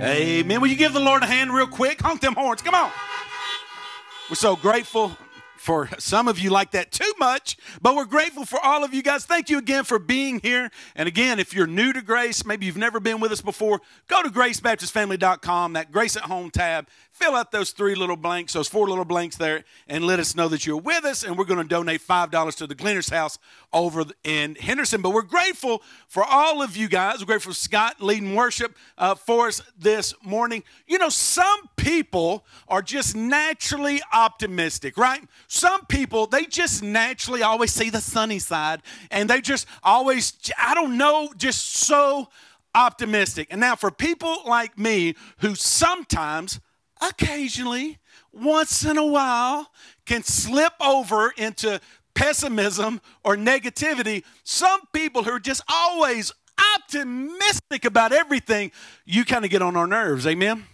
Amen. Will you give the Lord a hand real quick? Honk them horns. Come on. We're so grateful for some of you like that too much, but we're grateful for all of you guys. Thank you again for being here. And again, if you're new to Grace, maybe you've never been with us before, go to gracebaptistfamily.com, that Grace at Home tab. Fill out those three little blanks, those four little blanks there, and let us know that you're with us. And we're going to donate $5 to the Gleaner's House over in Henderson. But we're grateful for all of you guys. We're grateful for Scott leading worship uh, for us this morning. You know, some people are just naturally optimistic, right? Some people, they just naturally always see the sunny side and they just always, I don't know, just so optimistic. And now, for people like me who sometimes, occasionally, once in a while, can slip over into pessimism or negativity, some people who are just always optimistic about everything, you kind of get on our nerves. Amen?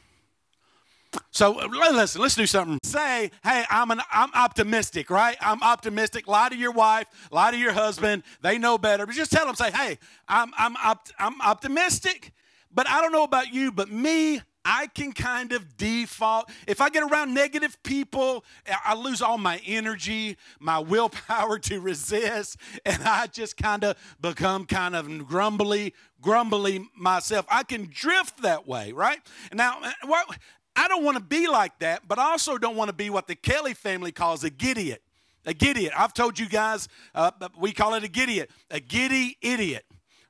So uh, listen, let's do something. Say, hey, I'm an I'm optimistic, right? I'm optimistic. Lie to your wife, lie to your husband. They know better. But just tell them, say, hey, I'm I'm opt- I'm optimistic. But I don't know about you, but me, I can kind of default. If I get around negative people, I lose all my energy, my willpower to resist, and I just kind of become kind of grumbly, grumbly myself. I can drift that way, right? Now, what I don't want to be like that, but I also don't want to be what the Kelly family calls a gidiot. A gidiot. I've told you guys, uh, we call it a gidiot, a giddy idiot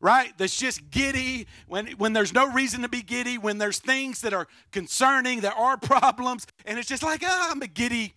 right? That's just giddy when, when there's no reason to be giddy, when there's things that are concerning, there are problems, and it's just like, oh, I'm a giddy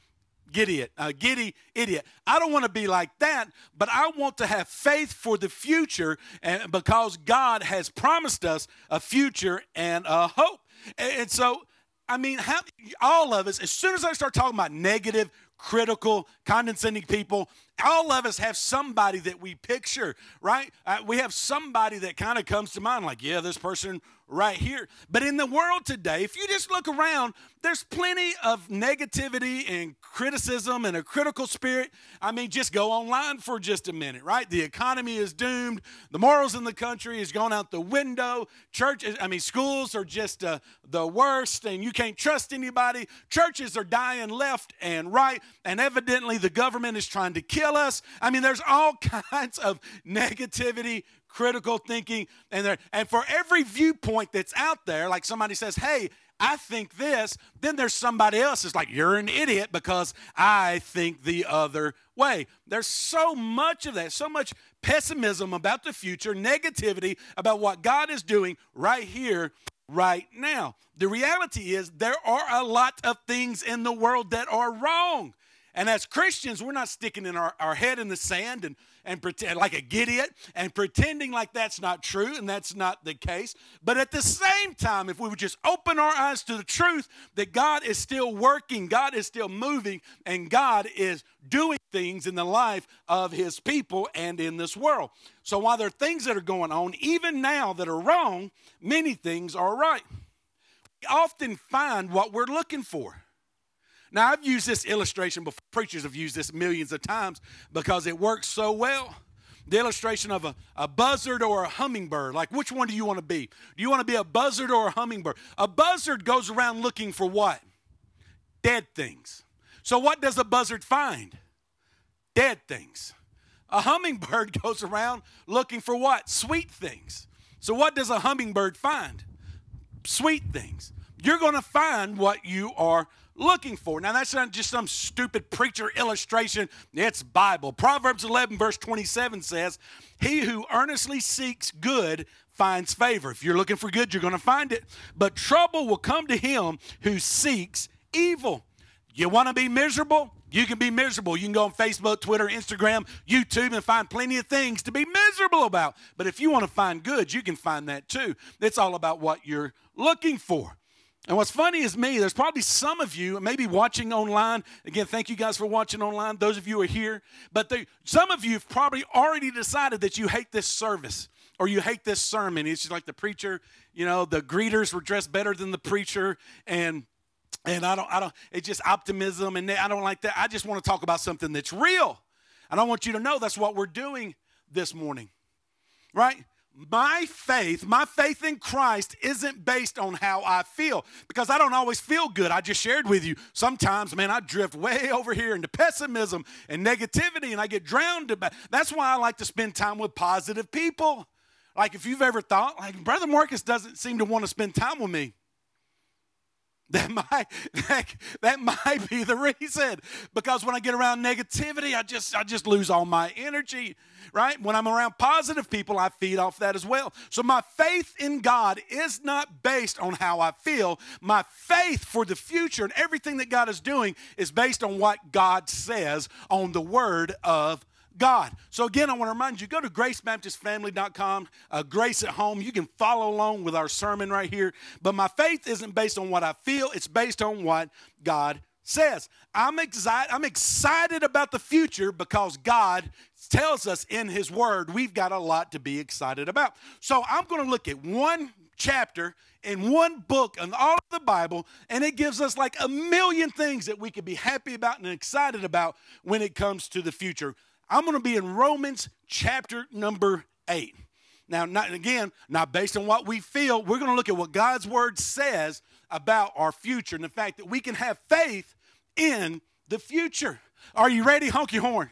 idiot, a giddy idiot. I don't want to be like that, but I want to have faith for the future and because God has promised us a future and a hope. And so I mean, how, all of us, as soon as I start talking about negative, critical, condescending people, all of us have somebody that we picture, right? Uh, we have somebody that kind of comes to mind, like, yeah, this person right here. But in the world today, if you just look around, there's plenty of negativity and criticism and a critical spirit. I mean, just go online for just a minute, right? The economy is doomed. The morals in the country is gone out the window. Church, I mean, schools are just uh, the worst, and you can't trust anybody. Churches are dying left and right, and evidently the government is trying to kill us. I mean, there's all kinds of negativity critical thinking and there and for every viewpoint that's out there like somebody says hey I think this, then there's somebody else that's like, you're an idiot because I think the other way. There's so much of that, so much pessimism about the future, negativity about what God is doing right here, right now. The reality is, there are a lot of things in the world that are wrong. And as Christians, we're not sticking in our, our head in the sand and and pretend like a gidiot and pretending like that's not true and that's not the case. But at the same time, if we would just open our eyes to the truth that God is still working, God is still moving, and God is doing things in the life of his people and in this world. So while there are things that are going on, even now that are wrong, many things are right. We often find what we're looking for. Now, I've used this illustration before. Preachers have used this millions of times because it works so well. The illustration of a, a buzzard or a hummingbird. Like, which one do you want to be? Do you want to be a buzzard or a hummingbird? A buzzard goes around looking for what? Dead things. So, what does a buzzard find? Dead things. A hummingbird goes around looking for what? Sweet things. So, what does a hummingbird find? Sweet things. You're going to find what you are looking for. Now, that's not just some stupid preacher illustration, it's Bible. Proverbs 11, verse 27 says, He who earnestly seeks good finds favor. If you're looking for good, you're going to find it. But trouble will come to him who seeks evil. You want to be miserable? You can be miserable. You can go on Facebook, Twitter, Instagram, YouTube, and find plenty of things to be miserable about. But if you want to find good, you can find that too. It's all about what you're looking for. And what's funny is me, there's probably some of you, maybe watching online. Again, thank you guys for watching online. Those of you are here. But some of you have probably already decided that you hate this service or you hate this sermon. It's just like the preacher, you know, the greeters were dressed better than the preacher. And and I don't, I don't, it's just optimism and I don't like that. I just want to talk about something that's real. And I want you to know that's what we're doing this morning. Right? My faith, my faith in Christ isn't based on how I feel because I don't always feel good. I just shared with you. Sometimes, man, I drift way over here into pessimism and negativity and I get drowned. About. That's why I like to spend time with positive people. Like if you've ever thought, like, Brother Marcus doesn't seem to want to spend time with me. That might that, that might be the reason. Because when I get around negativity, I just I just lose all my energy. Right? When I'm around positive people, I feed off that as well. So my faith in God is not based on how I feel. My faith for the future and everything that God is doing is based on what God says on the word of God. So, again, I want to remind you go to gracebaptistfamily.com, uh, Grace at Home. You can follow along with our sermon right here. But my faith isn't based on what I feel, it's based on what God says. I'm excited, I'm excited about the future because God tells us in His Word we've got a lot to be excited about. So, I'm going to look at one chapter in one book in all of the Bible, and it gives us like a million things that we could be happy about and excited about when it comes to the future. I'm going to be in Romans chapter number 8. Now, not again, not based on what we feel. We're going to look at what God's word says about our future and the fact that we can have faith in the future. Are you ready? Honky horn.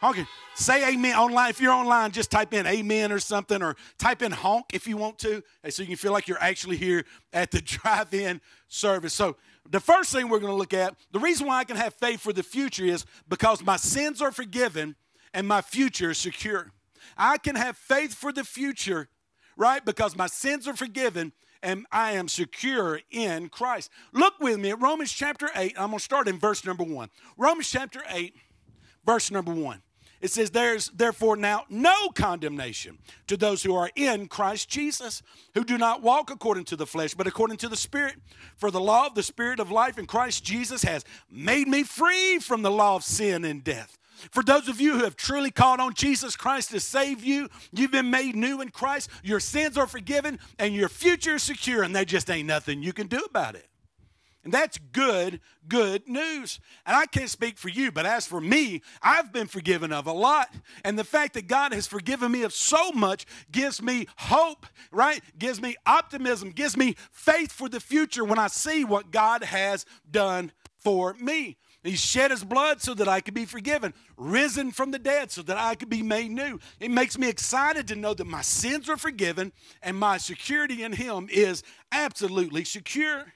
Honky. Say amen online. If you're online, just type in amen or something, or type in honk if you want to, so you can feel like you're actually here at the drive in service. So, the first thing we're going to look at, the reason why I can have faith for the future is because my sins are forgiven and my future is secure. I can have faith for the future, right? Because my sins are forgiven and I am secure in Christ. Look with me at Romans chapter 8. I'm going to start in verse number 1. Romans chapter 8, verse number 1. It says, There's therefore now no condemnation to those who are in Christ Jesus, who do not walk according to the flesh, but according to the Spirit. For the law of the Spirit of life in Christ Jesus has made me free from the law of sin and death. For those of you who have truly called on Jesus Christ to save you, you've been made new in Christ, your sins are forgiven, and your future is secure, and there just ain't nothing you can do about it. And that's good, good news. And I can't speak for you, but as for me, I've been forgiven of a lot. And the fact that God has forgiven me of so much gives me hope, right? Gives me optimism, gives me faith for the future when I see what God has done for me. He shed his blood so that I could be forgiven, risen from the dead so that I could be made new. It makes me excited to know that my sins are forgiven and my security in him is absolutely secure.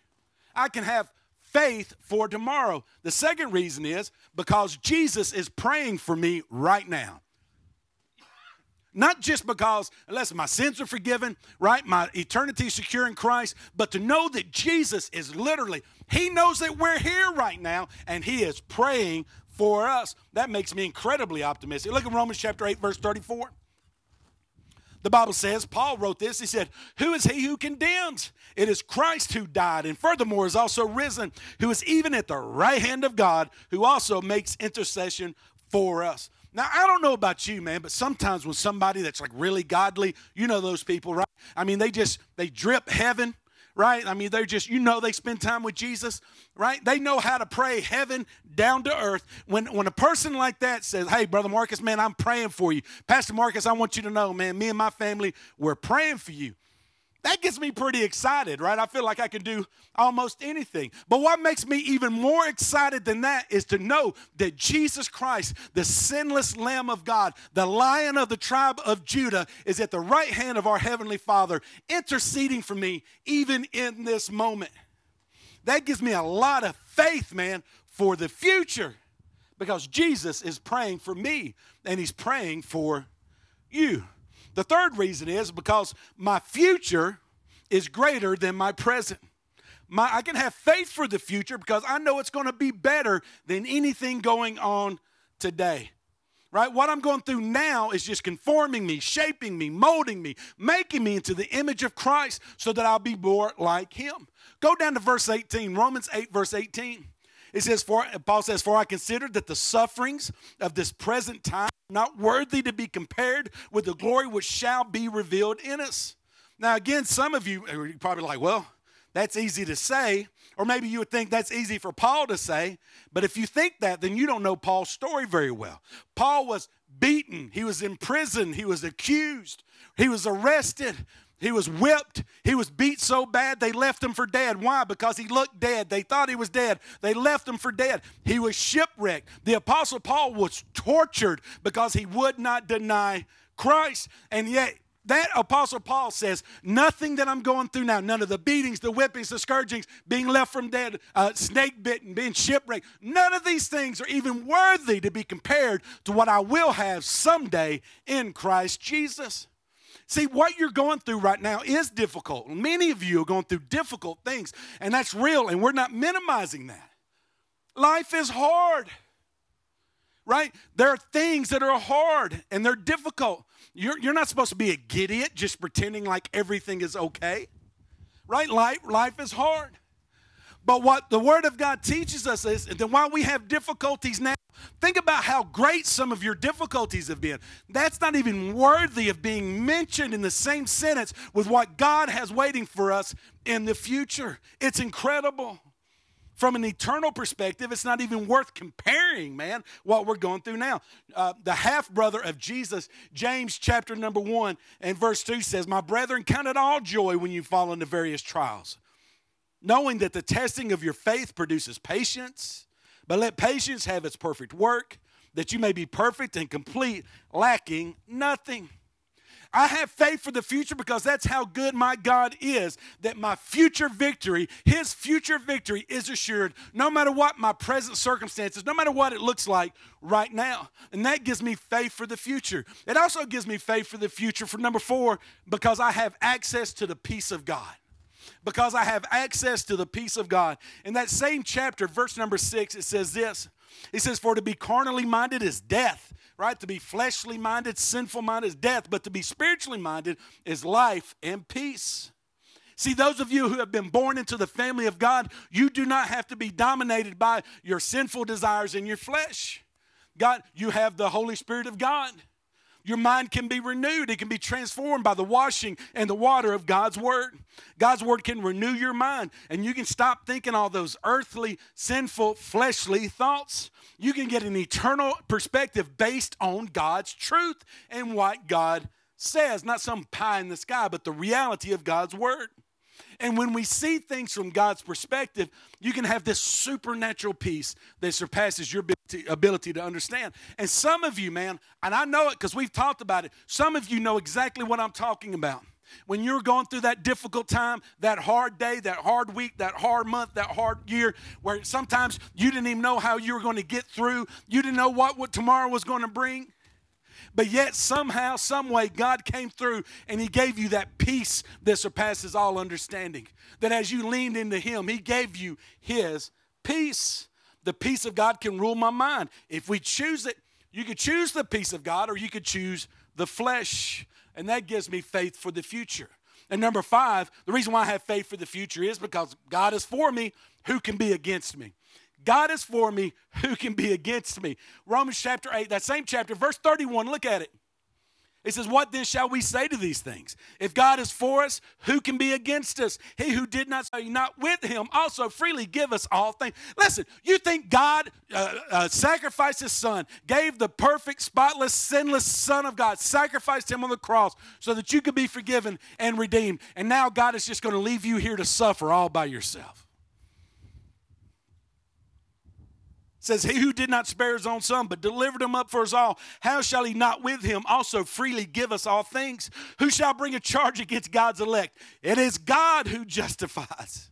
I can have faith for tomorrow. The second reason is because Jesus is praying for me right now. Not just because, unless my sins are forgiven, right? My eternity is secure in Christ, but to know that Jesus is literally, He knows that we're here right now and He is praying for us. That makes me incredibly optimistic. Look at Romans chapter 8, verse 34. The Bible says, Paul wrote this. He said, Who is he who condemns? It is Christ who died, and furthermore is also risen, who is even at the right hand of God, who also makes intercession for us. Now, I don't know about you, man, but sometimes when somebody that's like really godly, you know those people, right? I mean, they just, they drip heaven right? I mean, they're just, you know, they spend time with Jesus, right? They know how to pray heaven down to earth. When, when a person like that says, Hey, Brother Marcus, man, I'm praying for you. Pastor Marcus, I want you to know, man, me and my family, we're praying for you that gets me pretty excited, right? I feel like I can do almost anything. But what makes me even more excited than that is to know that Jesus Christ, the sinless Lamb of God, the Lion of the tribe of Judah, is at the right hand of our Heavenly Father, interceding for me even in this moment. That gives me a lot of faith, man, for the future because Jesus is praying for me and He's praying for you. The third reason is because my future is greater than my present. My, I can have faith for the future because I know it's going to be better than anything going on today. Right? What I'm going through now is just conforming me, shaping me, molding me, making me into the image of Christ so that I'll be more like Him. Go down to verse 18, Romans 8, verse 18. It says, for, Paul says, For I consider that the sufferings of this present time are not worthy to be compared with the glory which shall be revealed in us. Now, again, some of you are probably like, well, That's easy to say, or maybe you would think that's easy for Paul to say. But if you think that, then you don't know Paul's story very well. Paul was beaten, he was in prison, he was accused, he was arrested, he was whipped. He was beat so bad they left him for dead. Why? Because he looked dead. They thought he was dead. They left him for dead. He was shipwrecked. The Apostle Paul was tortured because he would not deny Christ. And yet, that Apostle Paul says, nothing that I'm going through now, none of the beatings, the whippings, the scourgings, being left from dead, uh, snake bitten, being shipwrecked, none of these things are even worthy to be compared to what I will have someday in Christ Jesus. See, what you're going through right now is difficult. Many of you are going through difficult things, and that's real, and we're not minimizing that. Life is hard, right? There are things that are hard and they're difficult. You're, you're not supposed to be a idiot just pretending like everything is okay, right? Life, life is hard. But what the Word of God teaches us is that while we have difficulties now, think about how great some of your difficulties have been. That's not even worthy of being mentioned in the same sentence with what God has waiting for us in the future. It's incredible. From an eternal perspective, it's not even worth comparing, man, what we're going through now. Uh, the half brother of Jesus, James chapter number one and verse two says, My brethren, count it all joy when you fall into various trials knowing that the testing of your faith produces patience. But let patience have its perfect work, that you may be perfect and complete, lacking nothing. I have faith for the future because that's how good my God is, that my future victory, His future victory, is assured no matter what my present circumstances, no matter what it looks like right now. And that gives me faith for the future. It also gives me faith for the future, for number four, because I have access to the peace of God because I have access to the peace of God. In that same chapter, verse number six, it says this It says, For to be carnally minded is death, right? To be fleshly minded, sinful minded is death, but to be spiritually minded is life and peace. See, those of you who have been born into the family of God, you do not have to be dominated by your sinful desires in your flesh. God, you have the Holy Spirit of God. Your mind can be renewed. It can be transformed by the washing and the water of God's Word. God's Word can renew your mind, and you can stop thinking all those earthly, sinful, fleshly thoughts. You can get an eternal perspective based on God's truth and what God says, not some pie in the sky, but the reality of God's Word. And when we see things from God's perspective, you can have this supernatural peace that surpasses your ability to understand. And some of you, man, and I know it because we've talked about it, some of you know exactly what I'm talking about. When you're going through that difficult time, that hard day, that hard week, that hard month, that hard year, where sometimes you didn't even know how you were going to get through, you didn't know what, what tomorrow was going to bring. But yet, somehow, some way, God came through and He gave you that peace that surpasses all understanding. That as you leaned into Him, He gave you His peace. The peace of God can rule my mind. If we choose it, you could choose the peace of God or you could choose the flesh. And that gives me faith for the future. And number five, the reason why I have faith for the future is because God is for me. Who can be against me? God is for me. Who can be against me? Romans chapter 8, that same chapter, verse 31, look at it. It says, What then shall we say to these things? If God is for us, who can be against us? He who did not say, Not with him, also freely give us all things. Listen, you think God uh, uh, sacrificed his son, gave the perfect, spotless, sinless Son of God, sacrificed him on the cross so that you could be forgiven and redeemed. And now God is just going to leave you here to suffer all by yourself. Says, He who did not spare his own son, but delivered him up for us all, how shall he not with him also freely give us all things? Who shall bring a charge against God's elect? It is God who justifies.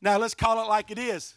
Now let's call it like it is.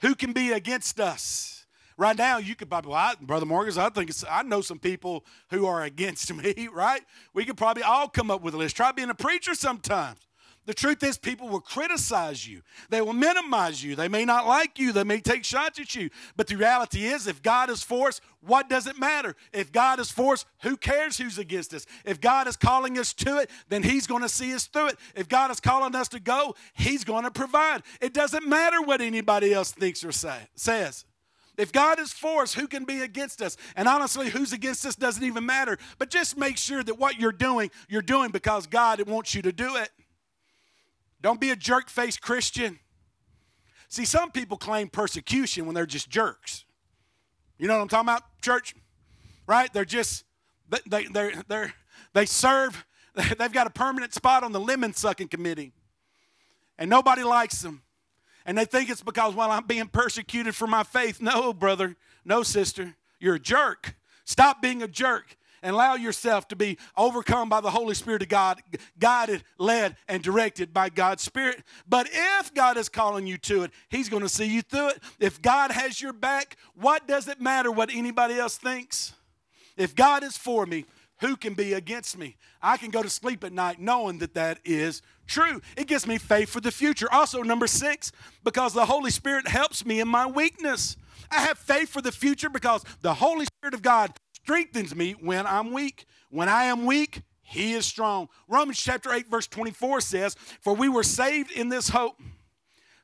Who can be against us? Right now, you could probably, well, I, Brother Morgan, I think I know some people who are against me, right? We could probably all come up with a list. Try being a preacher sometimes. The truth is, people will criticize you. They will minimize you. They may not like you. They may take shots at you. But the reality is, if God is for us, what does it matter? If God is for us, who cares who's against us? If God is calling us to it, then He's going to see us through it. If God is calling us to go, He's going to provide. It doesn't matter what anybody else thinks or say, says. If God is for us, who can be against us? And honestly, who's against us doesn't even matter. But just make sure that what you're doing, you're doing because God wants you to do it. Don't be a jerk faced Christian. See, some people claim persecution when they're just jerks. You know what I'm talking about, church? Right? They're just, they, they, they're, they serve, they've got a permanent spot on the lemon sucking committee, and nobody likes them. And they think it's because, well, I'm being persecuted for my faith. No, brother. No, sister. You're a jerk. Stop being a jerk and allow yourself to be overcome by the Holy Spirit of God, guided, led, and directed by God's Spirit. But if God is calling you to it, He's going to see you through it. If God has your back, what does it matter what anybody else thinks? If God is for me, who can be against me? I can go to sleep at night knowing that that is true. It gives me faith for the future. Also, number six, because the Holy Spirit helps me in my weakness. I have faith for the future because the Holy Spirit of God strengthens me when I'm weak. When I am weak, he is strong. Romans chapter 8, verse 24 says, For we were saved in this hope.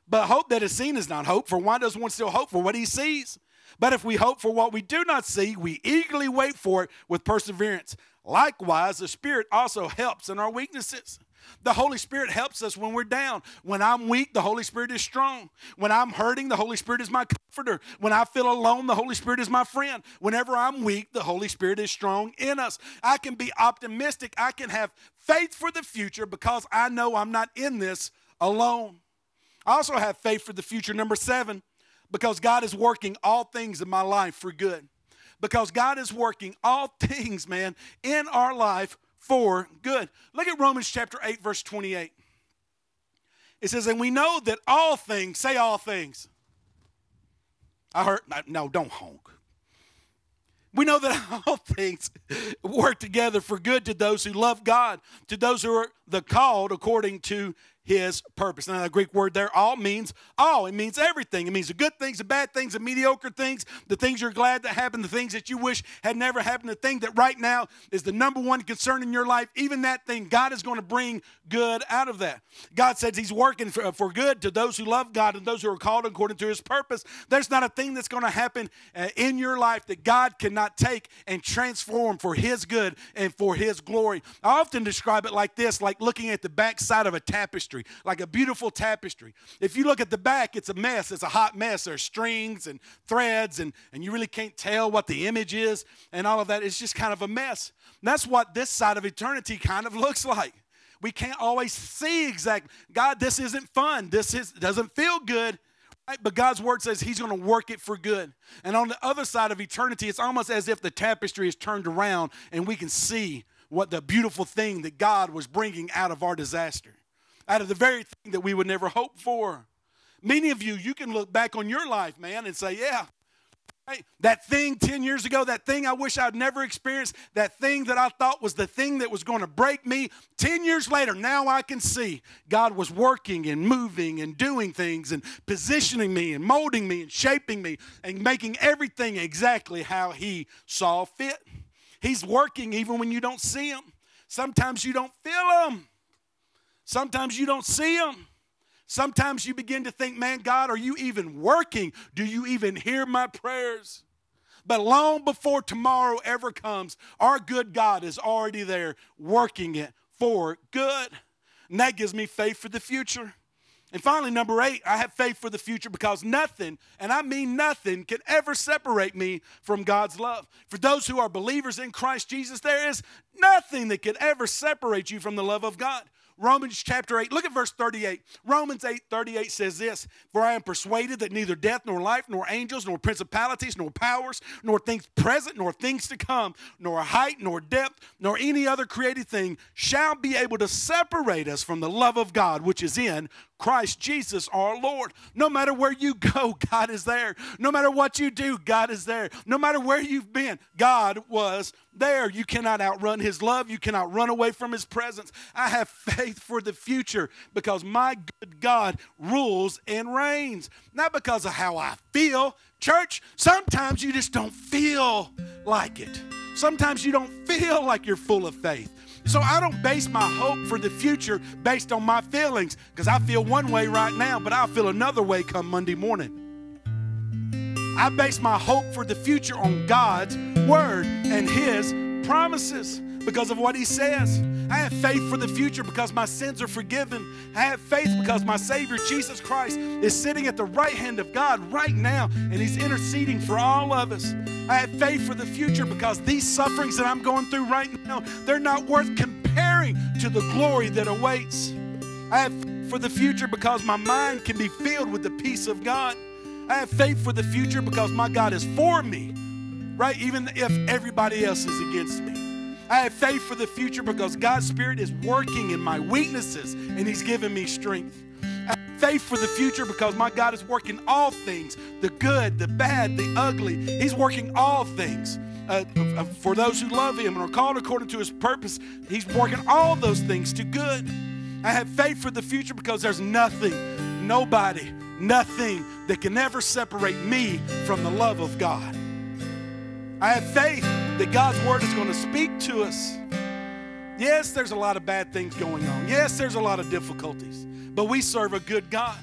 But hope that is seen is not hope, for why does one still hope for what he sees? But if we hope for what we do not see, we eagerly wait for it with perseverance. Likewise, the Spirit also helps in our weaknesses. The Holy Spirit helps us when we're down. When I'm weak, the Holy Spirit is strong. When I'm hurting, the Holy Spirit is my comforter. When I feel alone, the Holy Spirit is my friend. Whenever I'm weak, the Holy Spirit is strong in us. I can be optimistic. I can have faith for the future because I know I'm not in this alone. I also have faith for the future. Number seven, because God is working all things in my life for good. Because God is working all things, man, in our life for good. Look at Romans chapter 8, verse 28. It says, And we know that all things, say all things. I heard, no, don't honk. We know that all things work together for good to those who love God, to those who are the called according to his purpose. Now, the Greek word there, all means all. It means everything. It means the good things, the bad things, the mediocre things, the things you're glad that happened, the things that you wish had never happened, the thing that right now is the number one concern in your life. Even that thing, God is going to bring good out of that. God says He's working for, for good to those who love God and those who are called according to His purpose. There's not a thing that's going to happen uh, in your life that God cannot take and transform for His good and for His glory. I often describe it like this like looking at the back side of a tapestry tapestry, like a beautiful tapestry. If you look at the back, it's a mess. It's a hot mess. There's strings and threads, and, and you really can't tell what the image is and all of that. It's just kind of a mess. That's what this side of eternity kind of looks like. We can't always see exactly. God, this isn't fun. This is, doesn't feel good. Right? But God's word says He's going to work it for good. And on the other side of eternity, it's almost as if the tapestry is turned around and we can see what the beautiful thing that God was bringing out of our disaster out of the very thing that we would never hope for. Many of you, you can look back on your life, man, and say, yeah, that thing 10 years ago, that thing I wish I'd never experienced, that thing that I thought was the thing that was going to break me, 10 years later, now I can see God was working and moving and doing things and positioning me and molding me and shaping me and making everything exactly how He saw fit. He's working even when you don't see Him. Sometimes you don't feel Him. Sometimes you don't see them. Sometimes you begin to think, man, God, are you even working? Do you even hear my prayers? But long before tomorrow ever comes, our good God is already there working it for good. And that gives me faith for the future. And finally, number eight, I have faith for the future because nothing, and I mean nothing, can ever separate me from God's love. For those who are believers in Christ Jesus, there is nothing that could ever separate you from the love of God. Romans chapter 8, look at verse 38. Romans 8 38 says this For I am persuaded that neither death, nor life, nor angels, nor principalities, nor powers, nor things present, nor things to come, nor height, nor depth, nor any other created thing shall be able to separate us from the love of God which is in Christ Jesus our Lord. No matter where you go, God is there. No matter what you do, God is there. No matter where you've been, God was there. You cannot outrun His love. You cannot run away from His presence. I have faith for the future because my good God rules and reigns. Not because of how I feel. Church, sometimes you just don't feel like it. Sometimes you don't feel like you're full of faith. So I don't base my hope for the future based on my feelings because I feel one way right now, but I'll feel another way come Monday morning. I base my hope for the future on God's word and His promises because of what He says. I have faith for the future because my sins are forgiven. I have faith because my Savior, Jesus Christ, is sitting at the right hand of God right now and He's interceding for all of us. I have faith for the future because these sufferings that I'm going through right now, they're not worth comparing to the glory that awaits. I have faith for the future because my mind can be filled with the peace of God. I have faith for the future because my God is for me, right? Even if everybody else is against me. I have faith for the future because God's Spirit is working in my weaknesses and He's given me strength. I have faith for the future because my God is working all things the good, the bad, the ugly. He's working all things. Uh, uh, for those who love him and are called according to his purpose, he's working all those things to good. I have faith for the future because there's nothing, nobody, nothing that can ever separate me from the love of God. I have faith that God's word is going to speak to us. Yes, there's a lot of bad things going on. Yes, there's a lot of difficulties, but we serve a good God.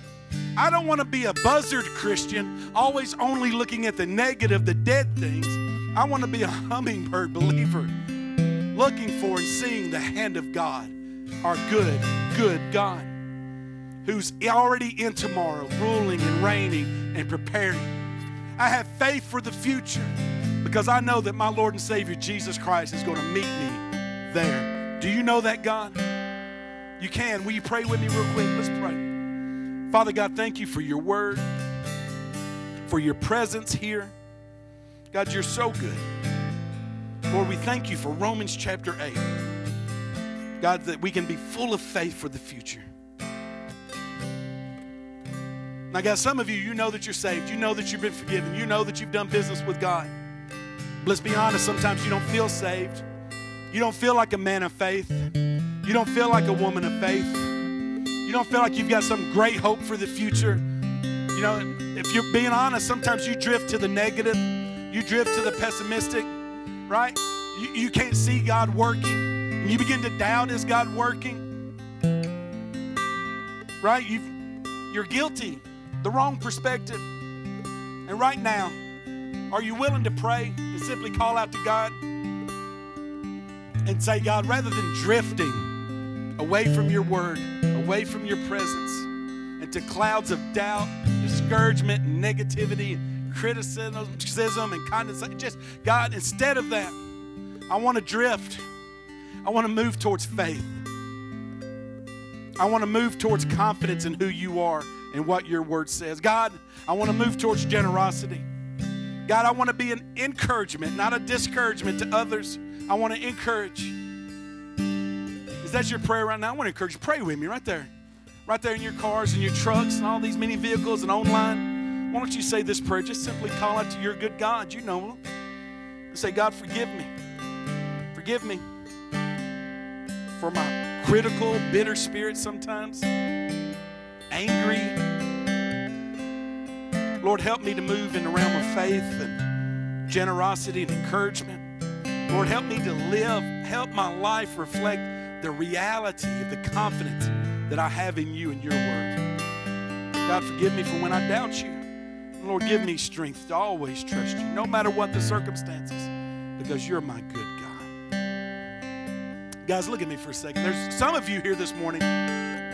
I don't want to be a buzzard Christian, always only looking at the negative, the dead things. I want to be a hummingbird believer, looking for and seeing the hand of God, our good, good God, who's already in tomorrow, ruling and reigning and preparing. I have faith for the future because I know that my Lord and Savior Jesus Christ is going to meet me there. Do you know that, God? You can. Will you pray with me real quick? Let's pray. Father God, thank you for your word, for your presence here. God, you're so good. Lord, we thank you for Romans chapter 8. God, that we can be full of faith for the future. Now, guys, some of you, you know that you're saved. You know that you've been forgiven. You know that you've done business with God. Let's be honest, sometimes you don't feel saved. You don't feel like a man of faith. You don't feel like a woman of faith. You don't feel like you've got some great hope for the future. You know, if you're being honest, sometimes you drift to the negative, you drift to the pessimistic, right? You, you can't see God working, and you begin to doubt is God working, right? you you're guilty, the wrong perspective. And right now, are you willing to pray and simply call out to God and say, God, rather than drifting away from your word, away from your presence, into clouds of doubt, discouragement, and negativity, and criticism, and condescension, just God, instead of that, I want to drift. I want to move towards faith. I want to move towards confidence in who you are and what your word says. God, I want to move towards generosity. God, I want to be an encouragement, not a discouragement to others. I want to encourage. Is that your prayer right now? I want to encourage you. Pray with me right there. Right there in your cars and your trucks and all these many vehicles and online. Why don't you say this prayer? Just simply call out to your good God. You know him. And say, God, forgive me. Forgive me for my critical, bitter spirit sometimes, angry, Lord, help me to move in the realm of faith and generosity and encouragement. Lord, help me to live, help my life reflect the reality of the confidence that I have in you and your word. God, forgive me for when I doubt you. Lord, give me strength to always trust you, no matter what the circumstances, because you're my good God. Guys, look at me for a second. There's some of you here this morning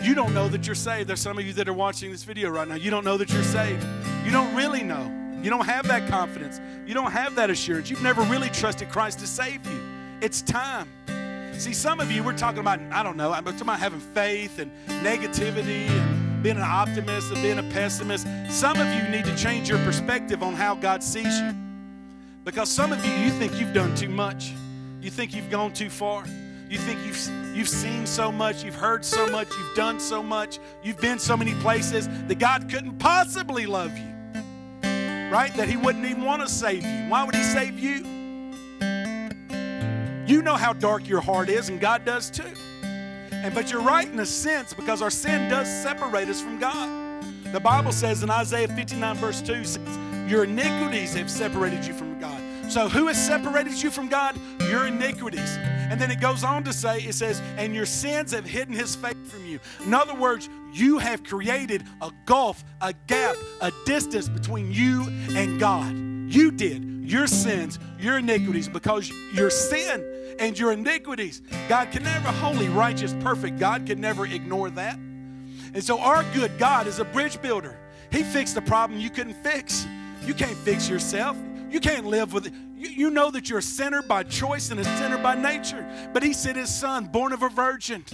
you don't know that you're saved. There's some of you that are watching this video right now. You don't know that you're saved. You don't really know. You don't have that confidence. You don't have that assurance. You've never really trusted Christ to save you. It's time. See, some of you, we're talking about, I don't know, I'm talking about having faith and negativity and being an optimist and being a pessimist. Some of you need to change your perspective on how God sees you. Because some of you, you think you've done too much. You think you've gone too far. You think you've, you've seen so much, you've heard so much, you've done so much, you've been so many places that God couldn't possibly love you, right? That He wouldn't even want to save you. Why would He save you? You know how dark your heart is, and God does too. And but you're right in a sense because our sin does separate us from God. The Bible says in Isaiah 59, verse 2, says, Your iniquities have separated you from God. So, who has separated you from God? Your iniquities. And then it goes on to say, it says, and your sins have hidden his face from you. In other words, you have created a gulf, a gap, a distance between you and God. You did. your sins, your iniquities, because your sin and your iniquities, God can never, holy, righteous, perfect God can never ignore that. And so our good God is a bridge builder. He fixed the problem you couldn't fix. You can't fix yourself. You can't live with it. You, you know that you're a sinner by choice and a sinner by nature. But He sent His Son, born of a virgin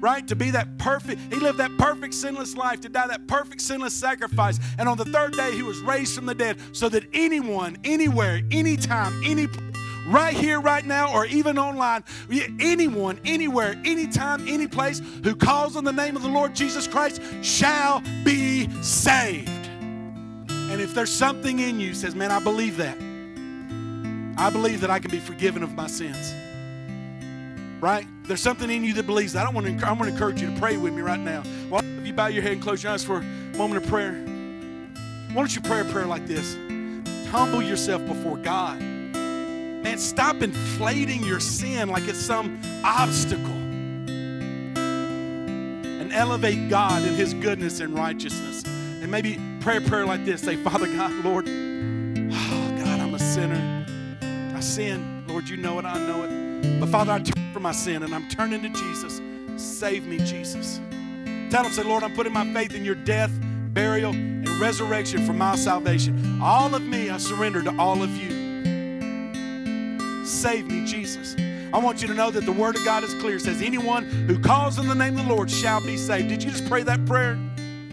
right? To be that perfect, he lived that perfect sinless life, to die that perfect sinless sacrifice. And on the third day, he was raised from the dead so that anyone, anywhere, anytime, any right here, right now, or even online, anyone, anywhere, anytime, any place who calls on the name of the Lord Jesus Christ shall be saved. And if there's something in you says, man, I believe that. I believe that I can be forgiven of my sins. Right? There's something in you that believes that. I want to, I want to encourage you to pray with me right now. Why don't you bow your head and close your eyes for a moment of prayer? Why don't you pray a prayer like this? Humble yourself before God. Man, stop inflating your sin like it's some obstacle. And elevate God in His goodness and righteousness. And maybe pray a prayer like this. Say, Father God, Lord, oh God, I'm a sinner. I sin. Lord, you know it, I know it. But Father, I turn from my sin and I'm turning to Jesus. Save me, Jesus. Tell him, say, Lord, I'm putting my faith in your death, burial, and resurrection for my salvation. All of me, I surrender to all of you. Save me, Jesus. I want you to know that the word of God is clear. It says, anyone who calls in the name of the Lord shall be saved. Did you just pray that prayer?